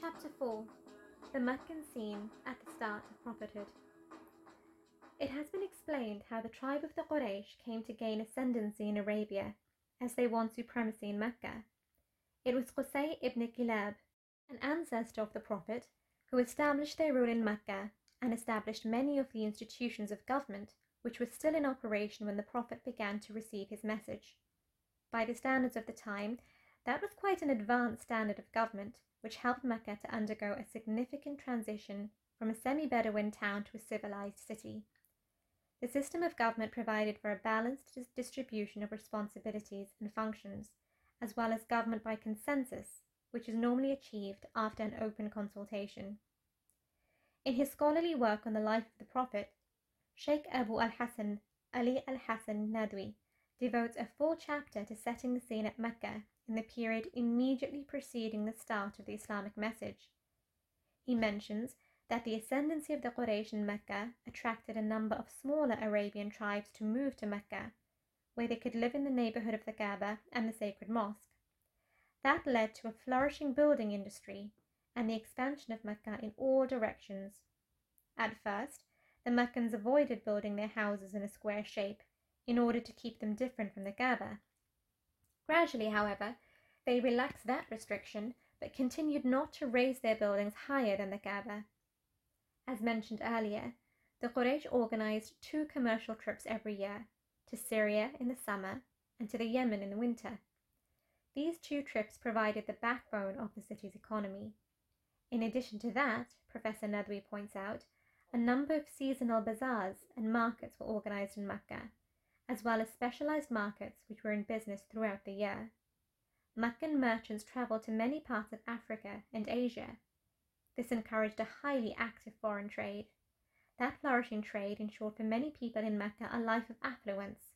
Chapter 4 The Meccan Scene at the Start of Prophethood. It has been explained how the tribe of the Quraysh came to gain ascendancy in Arabia as they won supremacy in Mecca. It was Qusay ibn Kilab, an ancestor of the Prophet, who established their rule in Mecca and established many of the institutions of government which were still in operation when the Prophet began to receive his message. By the standards of the time, that was quite an advanced standard of government, which helped Mecca to undergo a significant transition from a semi Bedouin town to a civilized city. The system of government provided for a balanced distribution of responsibilities and functions, as well as government by consensus, which is normally achieved after an open consultation. In his scholarly work on the life of the Prophet, Sheikh Abu al Hassan Ali al Hassan Nadwi devotes a full chapter to setting the scene at Mecca in the period immediately preceding the start of the Islamic message. He mentions that the ascendancy of the Quraysh in Mecca attracted a number of smaller Arabian tribes to move to Mecca, where they could live in the neighborhood of the Kaaba and the sacred mosque. That led to a flourishing building industry and the expansion of Mecca in all directions. At first, the Meccans avoided building their houses in a square shape in order to keep them different from the Kaaba. Gradually, however, they relaxed that restriction but continued not to raise their buildings higher than the Kaaba. As mentioned earlier, the Quraysh organized two commercial trips every year to Syria in the summer and to the Yemen in the winter. These two trips provided the backbone of the city's economy. In addition to that, Professor Nadwi points out, a number of seasonal bazaars and markets were organized in Mecca as well as specialized markets which were in business throughout the year. Meccan merchants traveled to many parts of Africa and Asia. This encouraged a highly active foreign trade. That flourishing trade ensured for many people in Mecca a life of affluence.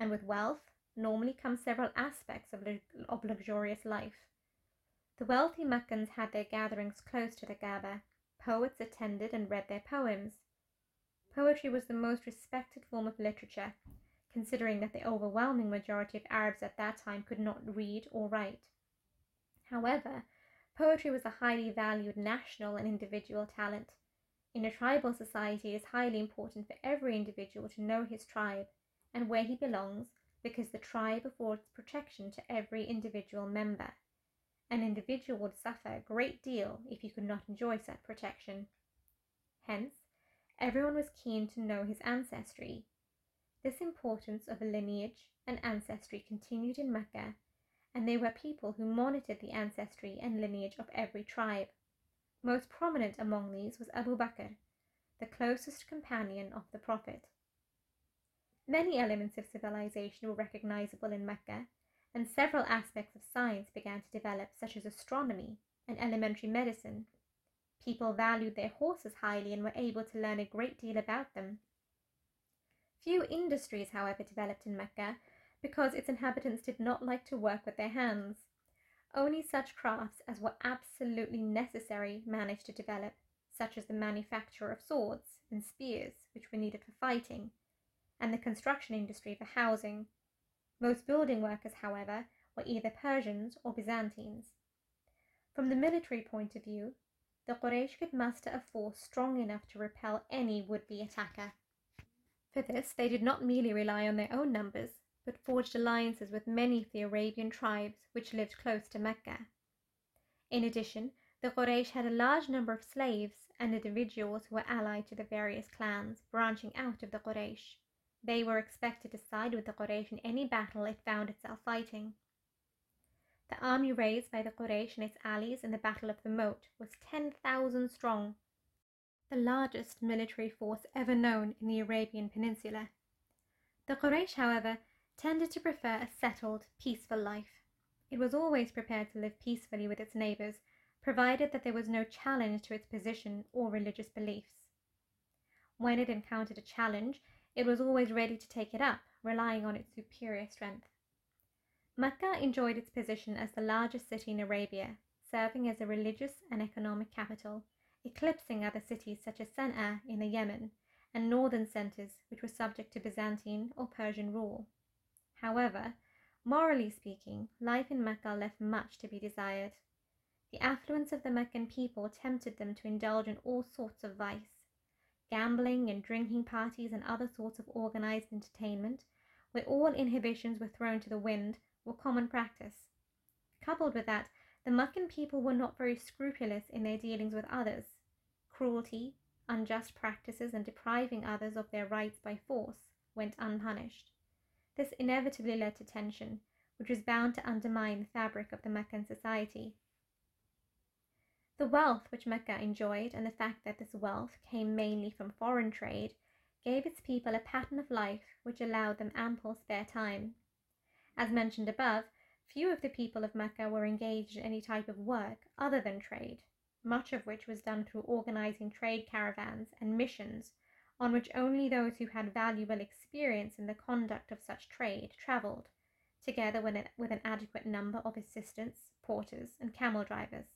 And with wealth normally come several aspects of, of luxurious life. The wealthy Meccans had their gatherings close to the Kaaba. Poets attended and read their poems. Poetry was the most respected form of literature considering that the overwhelming majority of Arabs at that time could not read or write. However, poetry was a highly valued national and individual talent. In a tribal society, it is highly important for every individual to know his tribe and where he belongs because the tribe affords protection to every individual member. An individual would suffer a great deal if he could not enjoy such protection. Hence, everyone was keen to know his ancestry this importance of a lineage and ancestry continued in Mecca, and there were people who monitored the ancestry and lineage of every tribe. Most prominent among these was Abu Bakr, the closest companion of the Prophet. Many elements of civilization were recognizable in Mecca, and several aspects of science began to develop, such as astronomy and elementary medicine. People valued their horses highly and were able to learn a great deal about them. Few industries, however, developed in Mecca because its inhabitants did not like to work with their hands. Only such crafts as were absolutely necessary managed to develop, such as the manufacture of swords and spears, which were needed for fighting, and the construction industry for housing. Most building workers, however, were either Persians or Byzantines. From the military point of view, the Quraysh could muster a force strong enough to repel any would be attacker. For this, they did not merely rely on their own numbers, but forged alliances with many of the Arabian tribes which lived close to Mecca. In addition, the Quraysh had a large number of slaves and individuals who were allied to the various clans branching out of the Quraysh. They were expected to side with the Quraysh in any battle it found itself fighting. The army raised by the Quraysh and its allies in the Battle of the Moat was 10,000 strong, the largest military force ever known in the Arabian Peninsula. The Quraysh, however, tended to prefer a settled, peaceful life. It was always prepared to live peacefully with its neighbours, provided that there was no challenge to its position or religious beliefs. When it encountered a challenge, it was always ready to take it up, relying on its superior strength. Mecca enjoyed its position as the largest city in Arabia, serving as a religious and economic capital eclipsing other cities such as Sana'a in the Yemen and northern centers which were subject to Byzantine or Persian rule. However, morally speaking, life in Mecca left much to be desired. the affluence of the Meccan people tempted them to indulge in all sorts of vice. Gambling and drinking parties and other sorts of organized entertainment, where all inhibitions were thrown to the wind, were common practice. Coupled with that, the Meccan people were not very scrupulous in their dealings with others. Cruelty, unjust practices, and depriving others of their rights by force went unpunished. This inevitably led to tension, which was bound to undermine the fabric of the Meccan society. The wealth which Mecca enjoyed, and the fact that this wealth came mainly from foreign trade, gave its people a pattern of life which allowed them ample spare time. As mentioned above, few of the people of Mecca were engaged in any type of work other than trade, much of which was done through organizing trade caravans and missions on which only those who had valuable experience in the conduct of such trade travelled, together with an adequate number of assistants, porters, and camel drivers.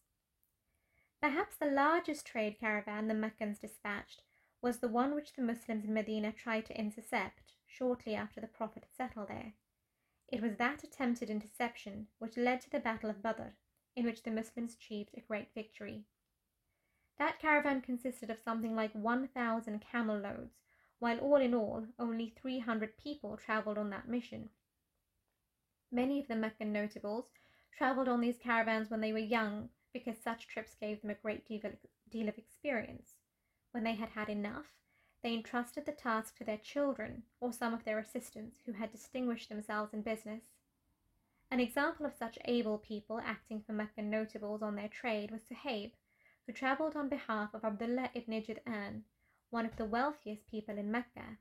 Perhaps the largest trade caravan the Meccans dispatched was the one which the Muslims in Medina tried to intercept shortly after the Prophet had settled there. It was that attempted interception which led to the Battle of Badr, in which the Muslims achieved a great victory. That caravan consisted of something like 1,000 camel loads, while all in all only 300 people travelled on that mission. Many of the Meccan notables travelled on these caravans when they were young because such trips gave them a great deal of experience. When they had had enough, they entrusted the task to their children or some of their assistants who had distinguished themselves in business. An example of such able people acting for Meccan notables on their trade was Suhaib, who travelled on behalf of Abdullah ibn Jud'an, one of the wealthiest people in Mecca.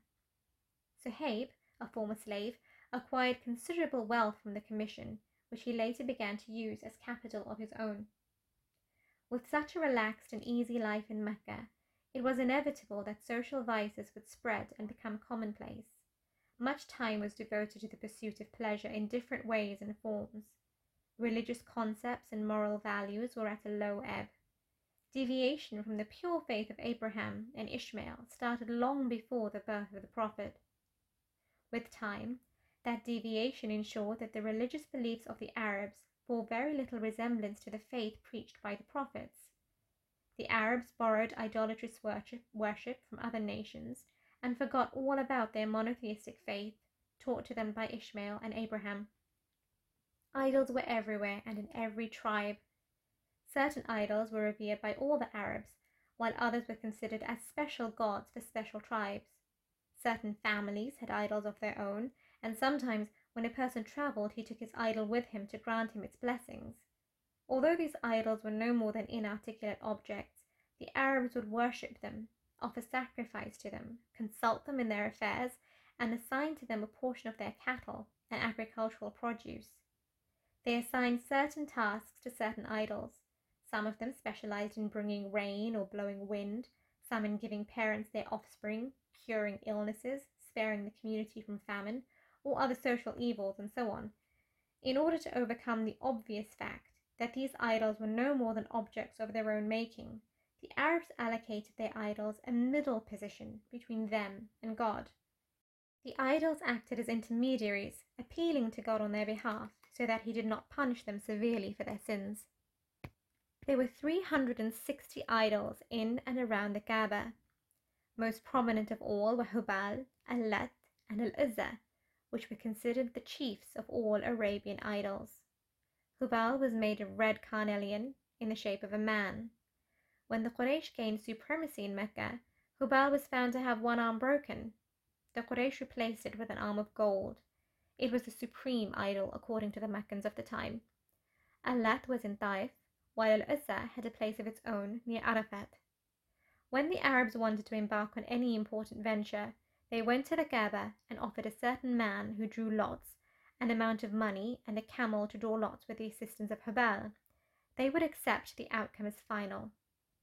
Suhaib, a former slave, acquired considerable wealth from the commission, which he later began to use as capital of his own. With such a relaxed and easy life in Mecca, it was inevitable that social vices would spread and become commonplace. Much time was devoted to the pursuit of pleasure in different ways and forms. Religious concepts and moral values were at a low ebb. Deviation from the pure faith of Abraham and Ishmael started long before the birth of the Prophet. With time, that deviation ensured that the religious beliefs of the Arabs bore very little resemblance to the faith preached by the prophets. The Arabs borrowed idolatrous worship, worship from other nations and forgot all about their monotheistic faith taught to them by Ishmael and Abraham. Idols were everywhere and in every tribe. Certain idols were revered by all the Arabs, while others were considered as special gods for special tribes. Certain families had idols of their own, and sometimes when a person travelled, he took his idol with him to grant him its blessings. Although these idols were no more than inarticulate objects, the Arabs would worship them, offer sacrifice to them, consult them in their affairs, and assign to them a portion of their cattle and agricultural produce. They assigned certain tasks to certain idols. Some of them specialized in bringing rain or blowing wind, some in giving parents their offspring, curing illnesses, sparing the community from famine, or other social evils, and so on, in order to overcome the obvious fact that these idols were no more than objects of their own making. The Arabs allocated their idols a middle position between them and God. The idols acted as intermediaries, appealing to God on their behalf, so that he did not punish them severely for their sins. There were 360 idols in and around the Kaaba. Most prominent of all were Hubal, Al-Lat, and Al-Uzza, which were considered the chiefs of all Arabian idols. Hubal was made of red carnelian in the shape of a man. When the Quraysh gained supremacy in Mecca, Hubal was found to have one arm broken. The Quraysh replaced it with an arm of gold. It was the supreme idol according to the Meccans of the time. Al-Lat was in Taif, while Al-Uzza had a place of its own near Arafat. When the Arabs wanted to embark on any important venture, they went to the Kaaba and offered a certain man who drew lots an amount of money and a camel to draw lots with the assistance of Hubal. They would accept the outcome as final.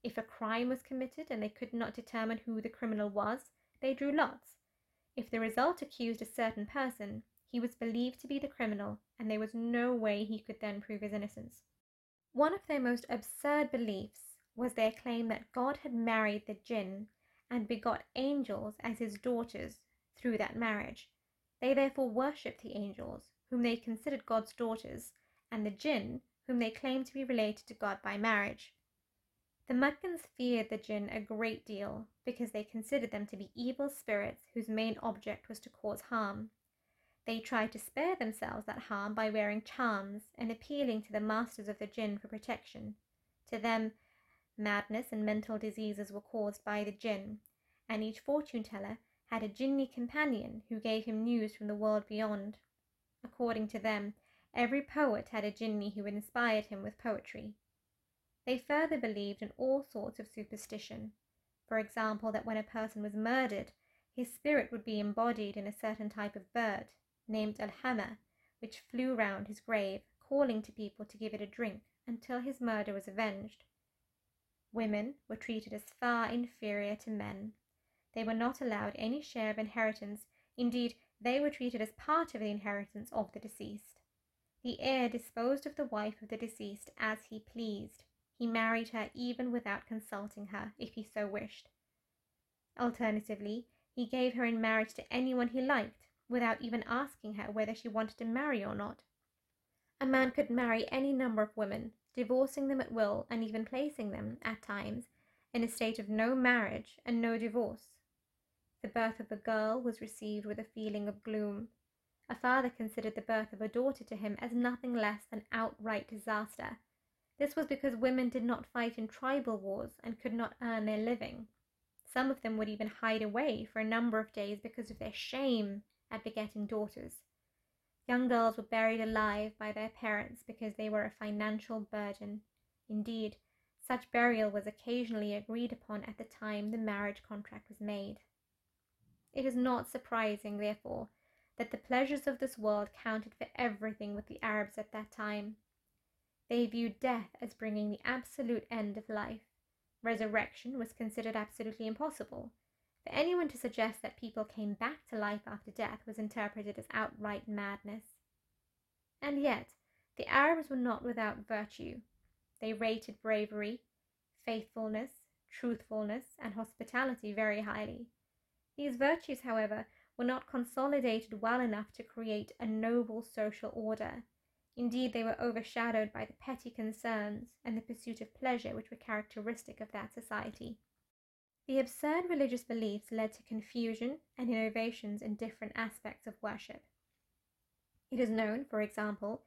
If a crime was committed and they could not determine who the criminal was, they drew lots. If the result accused a certain person, he was believed to be the criminal, and there was no way he could then prove his innocence. One of their most absurd beliefs was their claim that God had married the jinn and begot angels as his daughters through that marriage. They therefore worshipped the angels, whom they considered God's daughters, and the jinn, whom they claimed to be related to God by marriage. The Meccans feared the jinn a great deal because they considered them to be evil spirits whose main object was to cause harm. They tried to spare themselves that harm by wearing charms and appealing to the masters of the jinn for protection. To them, madness and mental diseases were caused by the jinn, and each fortune teller had a jinni companion who gave him news from the world beyond. According to them, every poet had a jinni who inspired him with poetry. They further believed in all sorts of superstition. For example, that when a person was murdered, his spirit would be embodied in a certain type of bird, named Al-Hama, which flew round his grave, calling to people to give it a drink until his murder was avenged. Women were treated as far inferior to men. They were not allowed any share of inheritance, indeed, they were treated as part of the inheritance of the deceased. The heir disposed of the wife of the deceased as he pleased. He married her even without consulting her, if he so wished. Alternatively, he gave her in marriage to anyone he liked, without even asking her whether she wanted to marry or not. A man could marry any number of women, divorcing them at will and even placing them, at times, in a state of no marriage and no divorce. The birth of a girl was received with a feeling of gloom. A father considered the birth of a daughter to him as nothing less than outright disaster. This was because women did not fight in tribal wars and could not earn their living. Some of them would even hide away for a number of days because of their shame at begetting daughters. Young girls were buried alive by their parents because they were a financial burden. Indeed, such burial was occasionally agreed upon at the time the marriage contract was made. It is not surprising, therefore, that the pleasures of this world counted for everything with the Arabs at that time. They viewed death as bringing the absolute end of life. Resurrection was considered absolutely impossible, for anyone to suggest that people came back to life after death was interpreted as outright madness. And yet, the Arabs were not without virtue. They rated bravery, faithfulness, truthfulness, and hospitality very highly. These virtues, however, were not consolidated well enough to create a noble social order. Indeed, they were overshadowed by the petty concerns and the pursuit of pleasure which were characteristic of that society. The absurd religious beliefs led to confusion and innovations in different aspects of worship. It is known, for example,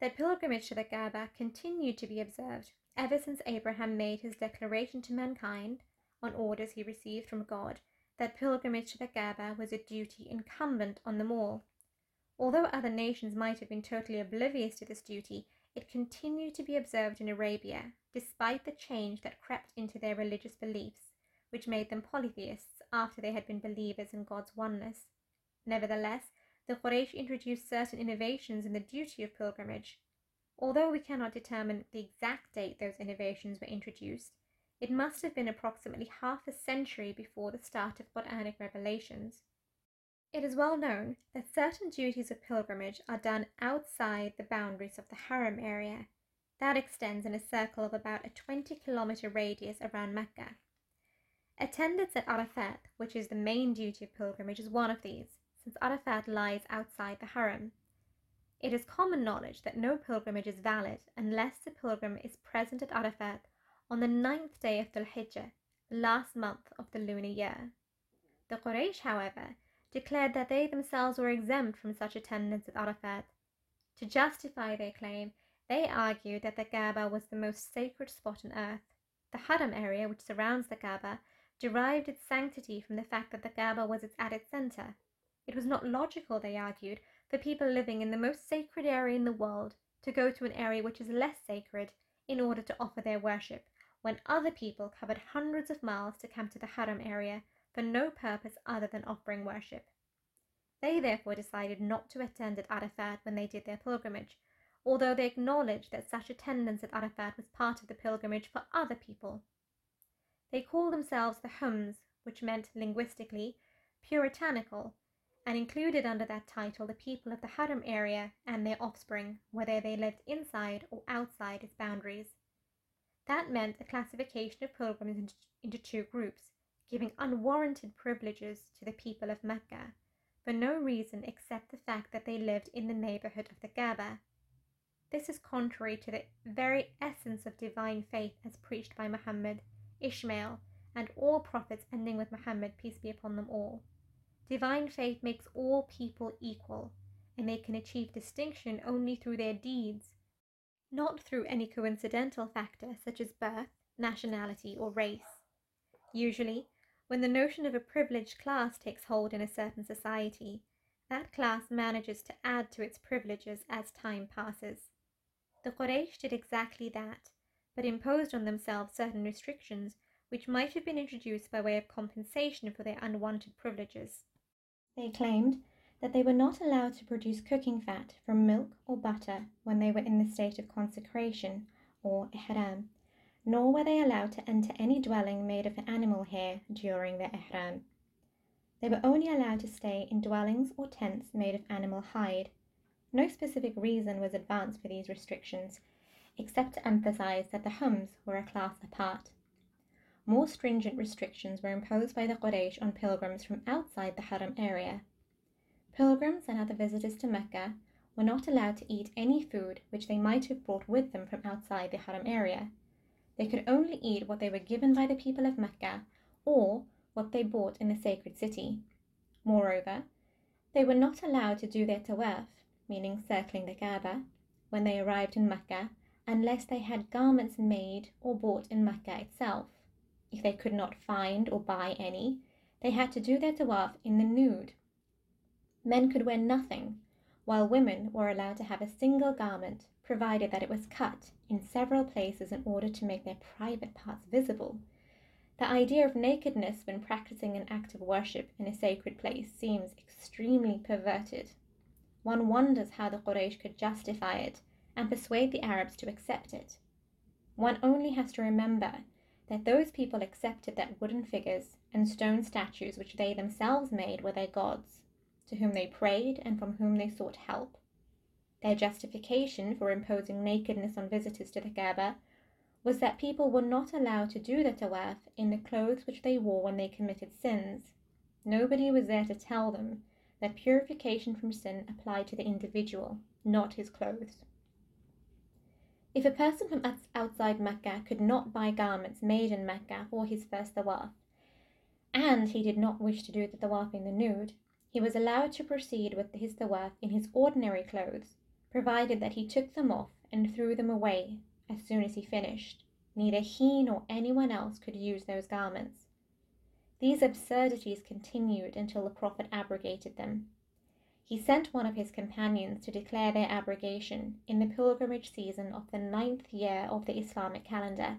that pilgrimage to the Kaaba continued to be observed ever since Abraham made his declaration to mankind, on orders he received from God, that pilgrimage to the Kaaba was a duty incumbent on them all. Although other nations might have been totally oblivious to this duty, it continued to be observed in Arabia, despite the change that crept into their religious beliefs which made them polytheists after they had been believers in God's oneness. Nevertheless, the Quraysh introduced certain innovations in the duty of pilgrimage. Although we cannot determine the exact date those innovations were introduced, it must have been approximately half a century before the start of Quranic revelations. It is well known that certain duties of pilgrimage are done outside the boundaries of the Haram area. That extends in a circle of about a 20 kilometer radius around Mecca. Attendance at Arafat, which is the main duty of pilgrimage, is one of these, since Arafat lies outside the Haram. It is common knowledge that no pilgrimage is valid unless the pilgrim is present at Arafat on the ninth day of Dhul Hijjah, the last month of the lunar year. The Quraysh, however, declared that they themselves were exempt from such attendance at Arafat. To justify their claim, they argued that the Kaaba was the most sacred spot on earth. The Haram area, which surrounds the Kaaba, derived its sanctity from the fact that the Kaaba was at its center. It was not logical, they argued, for people living in the most sacred area in the world to go to an area which is less sacred in order to offer their worship, when other people covered hundreds of miles to come to the Haram area for no purpose other than offering worship. They therefore decided not to attend at Arafat when they did their pilgrimage, although they acknowledged that such attendance at Arafat was part of the pilgrimage for other people. They called themselves the Hums, which meant linguistically puritanical, and included under that title the people of the Haram area and their offspring, whether they lived inside or outside its boundaries. That meant a classification of pilgrims into two groups, giving unwarranted privileges to the people of Mecca for no reason except the fact that they lived in the neighborhood of the Kaaba. This is contrary to the very essence of divine faith as preached by Muhammad, Ishmael, and all prophets ending with Muhammad, peace be upon them all. Divine faith makes all people equal, and they can achieve distinction only through their deeds, not through any coincidental factor such as birth, nationality, or race. Usually, when the notion of a privileged class takes hold in a certain society, that class manages to add to its privileges as time passes. The Quraysh did exactly that, but imposed on themselves certain restrictions which might have been introduced by way of compensation for their unwanted privileges. They claimed that they were not allowed to produce cooking fat from milk or butter when they were in the state of consecration or ihram, nor were they allowed to enter any dwelling made of animal hair during their ihram. They were only allowed to stay in dwellings or tents made of animal hide. No specific reason was advanced for these restrictions, except to emphasize that the Hums were a class apart. More stringent restrictions were imposed by the Quraysh on pilgrims from outside the Haram area. Pilgrims and other visitors to Mecca were not allowed to eat any food which they might have brought with them from outside the Haram area. They could only eat what they were given by the people of Mecca or what they bought in the sacred city. Moreover, they were not allowed to do their tawaf, meaning circling the Kaaba, when they arrived in Mecca unless they had garments made or bought in Mecca itself. If they could not find or buy any, they had to do their tawaf in the nude. Men could wear nothing, while women were allowed to have a single garment, provided that it was cut in several places in order to make their private parts visible. The idea of nakedness when practicing an act of worship in a sacred place seems extremely perverted. One wonders how the Quraysh could justify it and persuade the Arabs to accept it. One only has to remember that those people accepted that wooden figures and stone statues which they themselves made were their gods, to whom they prayed and from whom they sought help. Their justification for imposing nakedness on visitors to the Kaaba was that people were not allowed to do the tawaf in the clothes which they wore when they committed sins. Nobody was there to tell them that purification from sin applied to the individual, not his clothes. If a person from outside Mecca could not buy garments made in Mecca for his first tawaf, and he did not wish to do the tawaf in the nude, he was allowed to proceed with his tawaf in his ordinary clothes, provided that he took them off and threw them away as soon as he finished. Neither he nor anyone else could use those garments. These absurdities continued until the Prophet abrogated them. He sent one of his companions to declare their abrogation in the pilgrimage season of the ninth year of the Islamic calendar.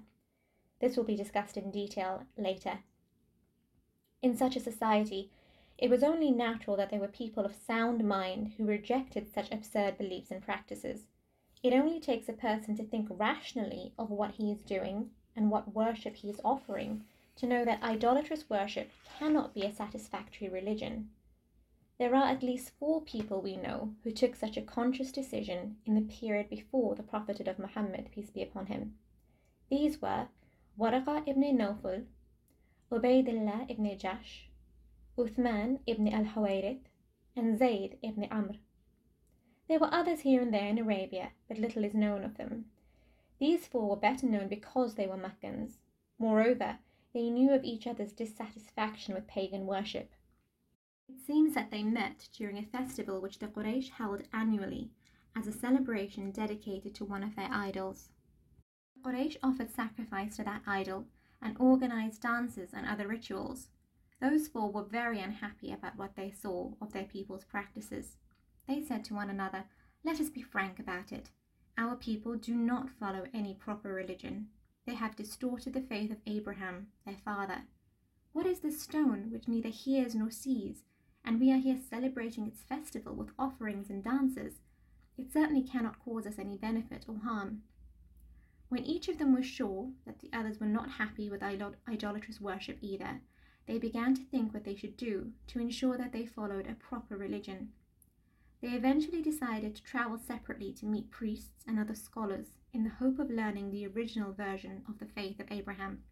This will be discussed in detail later. In such a society, it was only natural that there were people of sound mind who rejected such absurd beliefs and practices. It only takes a person to think rationally of what he is doing and what worship he is offering to know that idolatrous worship cannot be a satisfactory religion. There are at least four people we know who took such a conscious decision in the period before the prophethood of Muhammad, peace be upon him. These were Waraqa ibn Nawfal, Ubaidullah ibn Jahsh, Uthman ibn al-Huwayrith, and Zayd ibn Amr. There were others here and there in Arabia, but little is known of them. These four were better known because they were Meccans. Moreover, they knew of each other's dissatisfaction with pagan worship it seems that they met during a festival which the Quraysh held annually as a celebration dedicated to one of their idols. The Quraysh offered sacrifice to that idol and organized dances and other rituals. Those four were very unhappy about what they saw of their people's practices. They said to one another, Let us be frank about it. Our people do not follow any proper religion. They have distorted the faith of Abraham, their father. What is the stone which neither hears nor sees, and we are here celebrating its festival with offerings and dances, it certainly cannot cause us any benefit or harm. When each of them was sure that the others were not happy with idolatrous worship either, they began to think what they should do to ensure that they followed a proper religion. They eventually decided to travel separately to meet priests and other scholars in the hope of learning the original version of the faith of Abraham.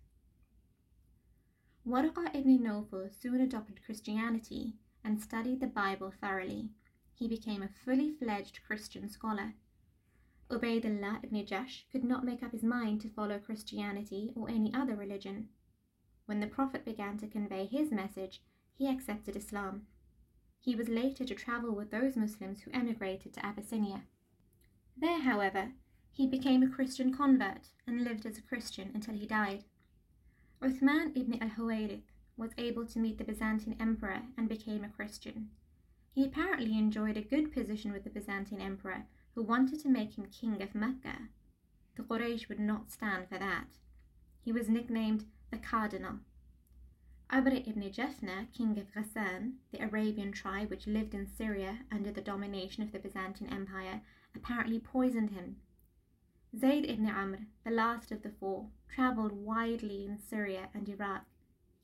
Waraqa ibn Nawfal soon adopted Christianity and studied the Bible thoroughly. He became a fully fledged Christian scholar. Ubaydullah ibn Jahsh could not make up his mind to follow Christianity or any other religion. When the Prophet began to convey his message, he accepted Islam. He was later to travel with those Muslims who emigrated to Abyssinia. There, however, he became a Christian convert and lived as a Christian until he died. Uthman ibn al Huwayrith was able to meet the Byzantine emperor and became a Christian. He apparently enjoyed a good position with the Byzantine emperor, who wanted to make him king of Mecca. The Quraysh would not stand for that. He was nicknamed the Cardinal. Amr ibn Jafna, king of Ghassan, the Arabian tribe which lived in Syria under the domination of the Byzantine Empire, apparently poisoned him. Zayd ibn Amr, the last of the four, travelled widely in Syria and Iraq.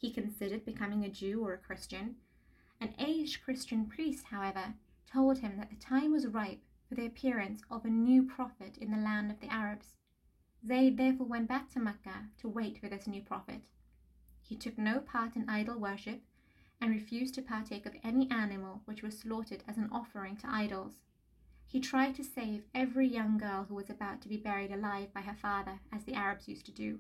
He considered becoming a Jew or a Christian. An aged Christian priest, however, told him that the time was ripe for the appearance of a new prophet in the land of the Arabs. Zayd therefore went back to Mecca to wait for this new prophet. He took no part in idol worship and refused to partake of any animal which was slaughtered as an offering to idols. He tried to save every young girl who was about to be buried alive by her father, as the Arabs used to do.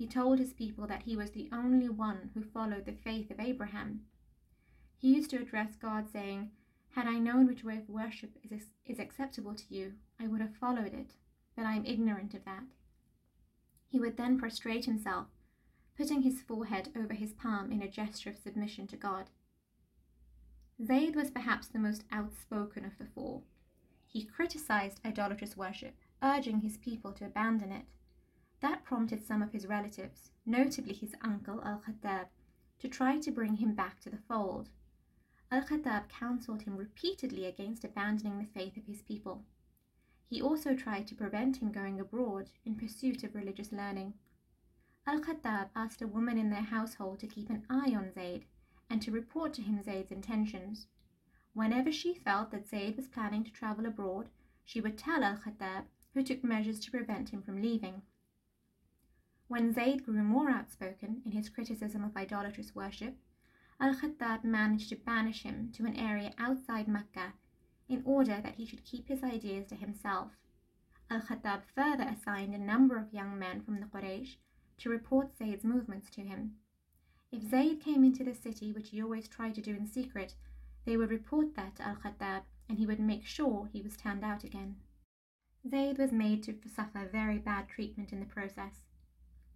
He told his people that he was the only one who followed the faith of Abraham. He used to address God, saying, Had I known which way of worship is, is acceptable to you, I would have followed it, but I am ignorant of that. He would then prostrate himself putting his forehead over his palm in a gesture of submission to God. Zayd was perhaps the most outspoken of the four. He criticized idolatrous worship, urging his people to abandon it. That prompted some of his relatives, notably his uncle Al Khattab, to try to bring him back to the fold. Al Khattab counseled him repeatedly against abandoning the faith of his people. He also tried to prevent him going abroad in pursuit of religious learning. Al Khattab asked a woman in their household to keep an eye on Zayd and to report to him Zayd's intentions. Whenever she felt that Zayd was planning to travel abroad, she would tell Al Khattab, who took measures to prevent him from leaving. When Zayd grew more outspoken in his criticism of idolatrous worship, Al Khattab managed to banish him to an area outside Mecca in order that he should keep his ideas to himself. Al Khattab further assigned a number of young men from the Quraysh to report Zayd's movements to him. If Zayd came into the city, which he always tried to do in secret, they would report that to Al Khattab and he would make sure he was turned out again. Zayd was made to suffer very bad treatment in the process.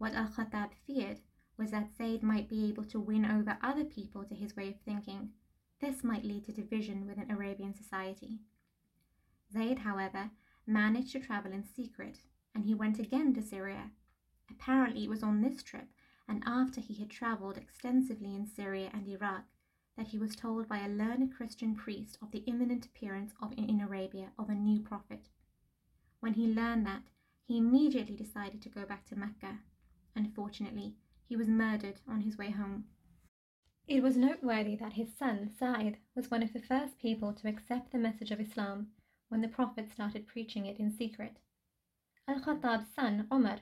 What Al Khattab feared was that Zayd might be able to win over other people to his way of thinking. This might lead to division within Arabian society. Zayd, however, managed to travel in secret, and he went again to Syria Apparently, it was on this trip, and after he had travelled extensively in Syria and Iraq, that he was told by a learned Christian priest of the imminent appearance of in Arabia of a new prophet. When he learned that, he immediately decided to go back to Mecca. Unfortunately, he was murdered on his way home. It was noteworthy that his son, Sa'id, was one of the first people to accept the message of Islam when the Prophet started preaching it in secret. Al Khattab's son, Omar,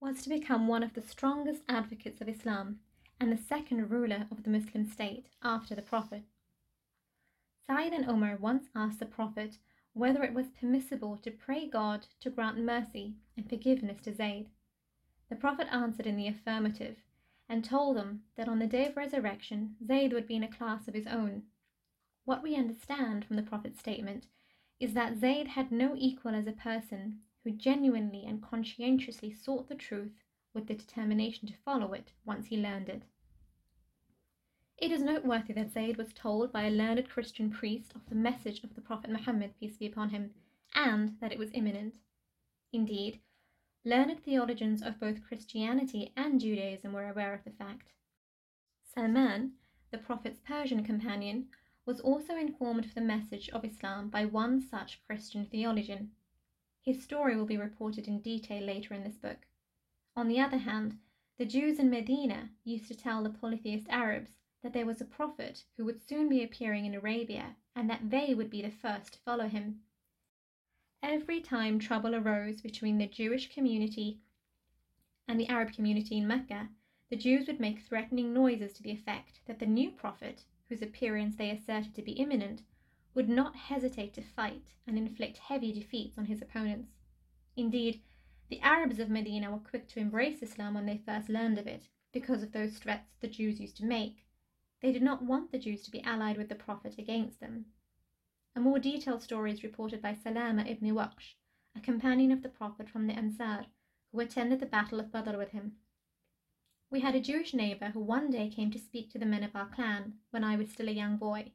was to become one of the strongest advocates of Islam and the second ruler of the Muslim state after the Prophet. Sa'id and Omar once asked the Prophet whether it was permissible to pray God to grant mercy and forgiveness to Zayd. The Prophet answered in the affirmative and told them that on the day of resurrection, Zayd would be in a class of his own. What we understand from the Prophet's statement is that Zayd had no equal as a person who genuinely and conscientiously sought the truth with the determination to follow it once he learned it. It is noteworthy that Zayd was told by a learned Christian priest of the message of the Prophet Muhammad, peace be upon him, and that it was imminent. Indeed, learned theologians of both Christianity and Judaism were aware of the fact. Salman, the Prophet's Persian companion, was also informed of the message of Islam by one such Christian theologian. His story will be reported in detail later in this book. On the other hand, the Jews in Medina used to tell the polytheist Arabs that there was a prophet who would soon be appearing in Arabia and that they would be the first to follow him. Every time trouble arose between the Jewish community and the Arab community in Mecca, the Jews would make threatening noises to the effect that the new prophet, whose appearance they asserted to be imminent, would not hesitate to fight and inflict heavy defeats on his opponents. Indeed, the Arabs of Medina were quick to embrace Islam when they first learned of it, because of those threats the Jews used to make. They did not want the Jews to be allied with the Prophet against them. A more detailed story is reported by Salama ibn Waqsh, a companion of the Prophet from the Ansar, who attended the Battle of Badr with him. We had a Jewish neighbor who one day came to speak to the men of our clan when I was still a young boy.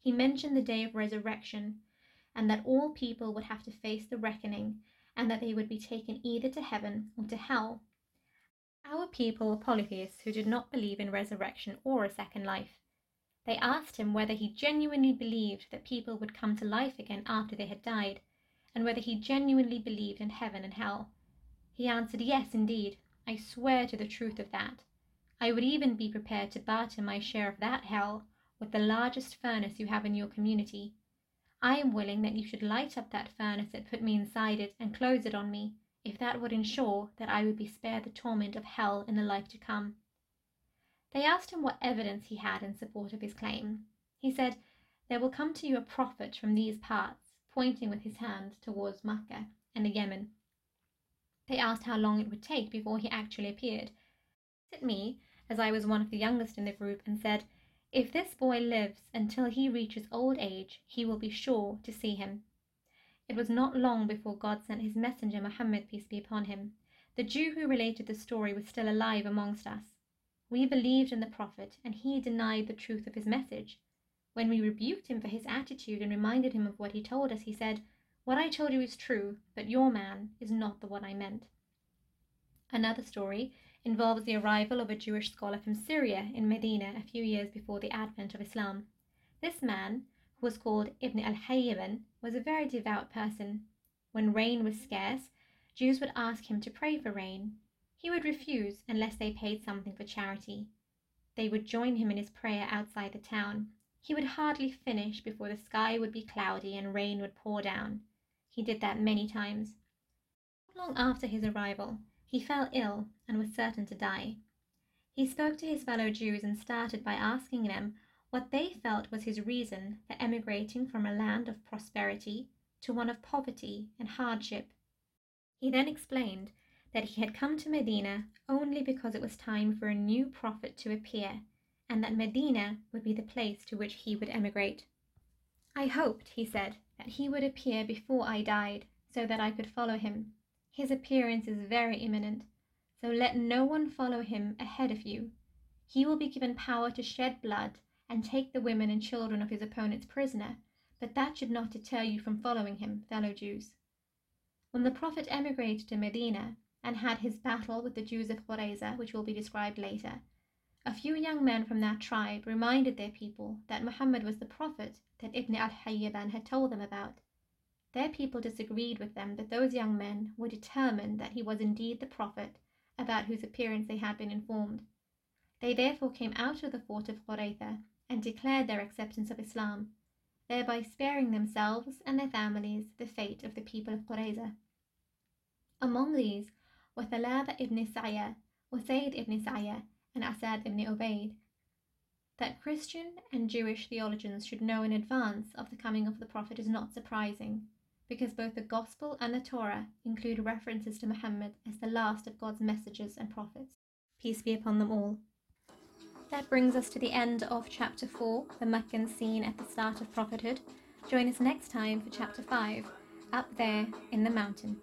He mentioned the day of resurrection, and that all people would have to face the reckoning, and that they would be taken either to heaven or to hell. Our people were polytheists who did not believe in resurrection or a second life. They asked him whether he genuinely believed that people would come to life again after they had died, and whether he genuinely believed in heaven and hell. He answered, Yes, indeed, I swear to the truth of that. I would even be prepared to barter my share of that hell with the largest furnace you have in your community. I am willing that you should light up that furnace and put me inside it and close it on me, if that would ensure that I would be spared the torment of hell in the life to come. They asked him what evidence he had in support of his claim. He said, There will come to you a prophet from these parts, pointing with his hand towards Makkah and the Yemen. They asked how long it would take before he actually appeared. He at me, as I was one of the youngest in the group, and said, If this boy lives until he reaches old age, he will be sure to see him. It was not long before God sent his messenger Muhammad, peace be upon him. The Jew who related the story was still alive amongst us. We believed in the Prophet, and he denied the truth of his message. When we rebuked him for his attitude and reminded him of what he told us, he said, what I told you is true, but your man is not the one I meant. Another story involves the arrival of a Jewish scholar from Syria in Medina a few years before the advent of Islam. This man, who was called Ibn al Hayyaban, was a very devout person. When rain was scarce, Jews would ask him to pray for rain. He would refuse unless they paid something for charity. They would join him in his prayer outside the town. He would hardly finish before the sky would be cloudy and rain would pour down. He did that many times. Not long after his arrival, he fell ill and was certain to die. He spoke to his fellow Jews and started by asking them what they felt was his reason for emigrating from a land of prosperity to one of poverty and hardship. He then explained that he had come to Medina only because it was time for a new prophet to appear, and that Medina would be the place to which he would emigrate. I hoped, he said, that he would appear before I died, so that I could follow him. His appearance is very imminent, so let no one follow him ahead of you. He will be given power to shed blood and take the women and children of his opponents prisoner, but that should not deter you from following him, fellow Jews. When the Prophet emigrated to Medina and had his battle with the Jews of Qurayza, which will be described later, a few young men from that tribe reminded their people that Muhammad was the prophet that Ibn al-Hayyaban had told them about. Their people disagreed with them, but those young men were determined that he was indeed the prophet about whose appearance they had been informed. They therefore came out of the fort of Qurayza and declared their acceptance of Islam, thereby sparing themselves and their families the fate of the people of Qurayza. Among these Thalaba ibn Sa'ya, Usayd ibn Sa'ya, and Asad ibn Ubaid. That Christian and Jewish theologians should know in advance of the coming of the Prophet is not surprising, because both the Gospel and the Torah include references to Muhammad as the last of God's messengers and prophets. Peace be upon them all. That brings us to the end of chapter 4, the Meccan scene at the start of prophethood. Join us next time for chapter 5, Up There in the Mountain.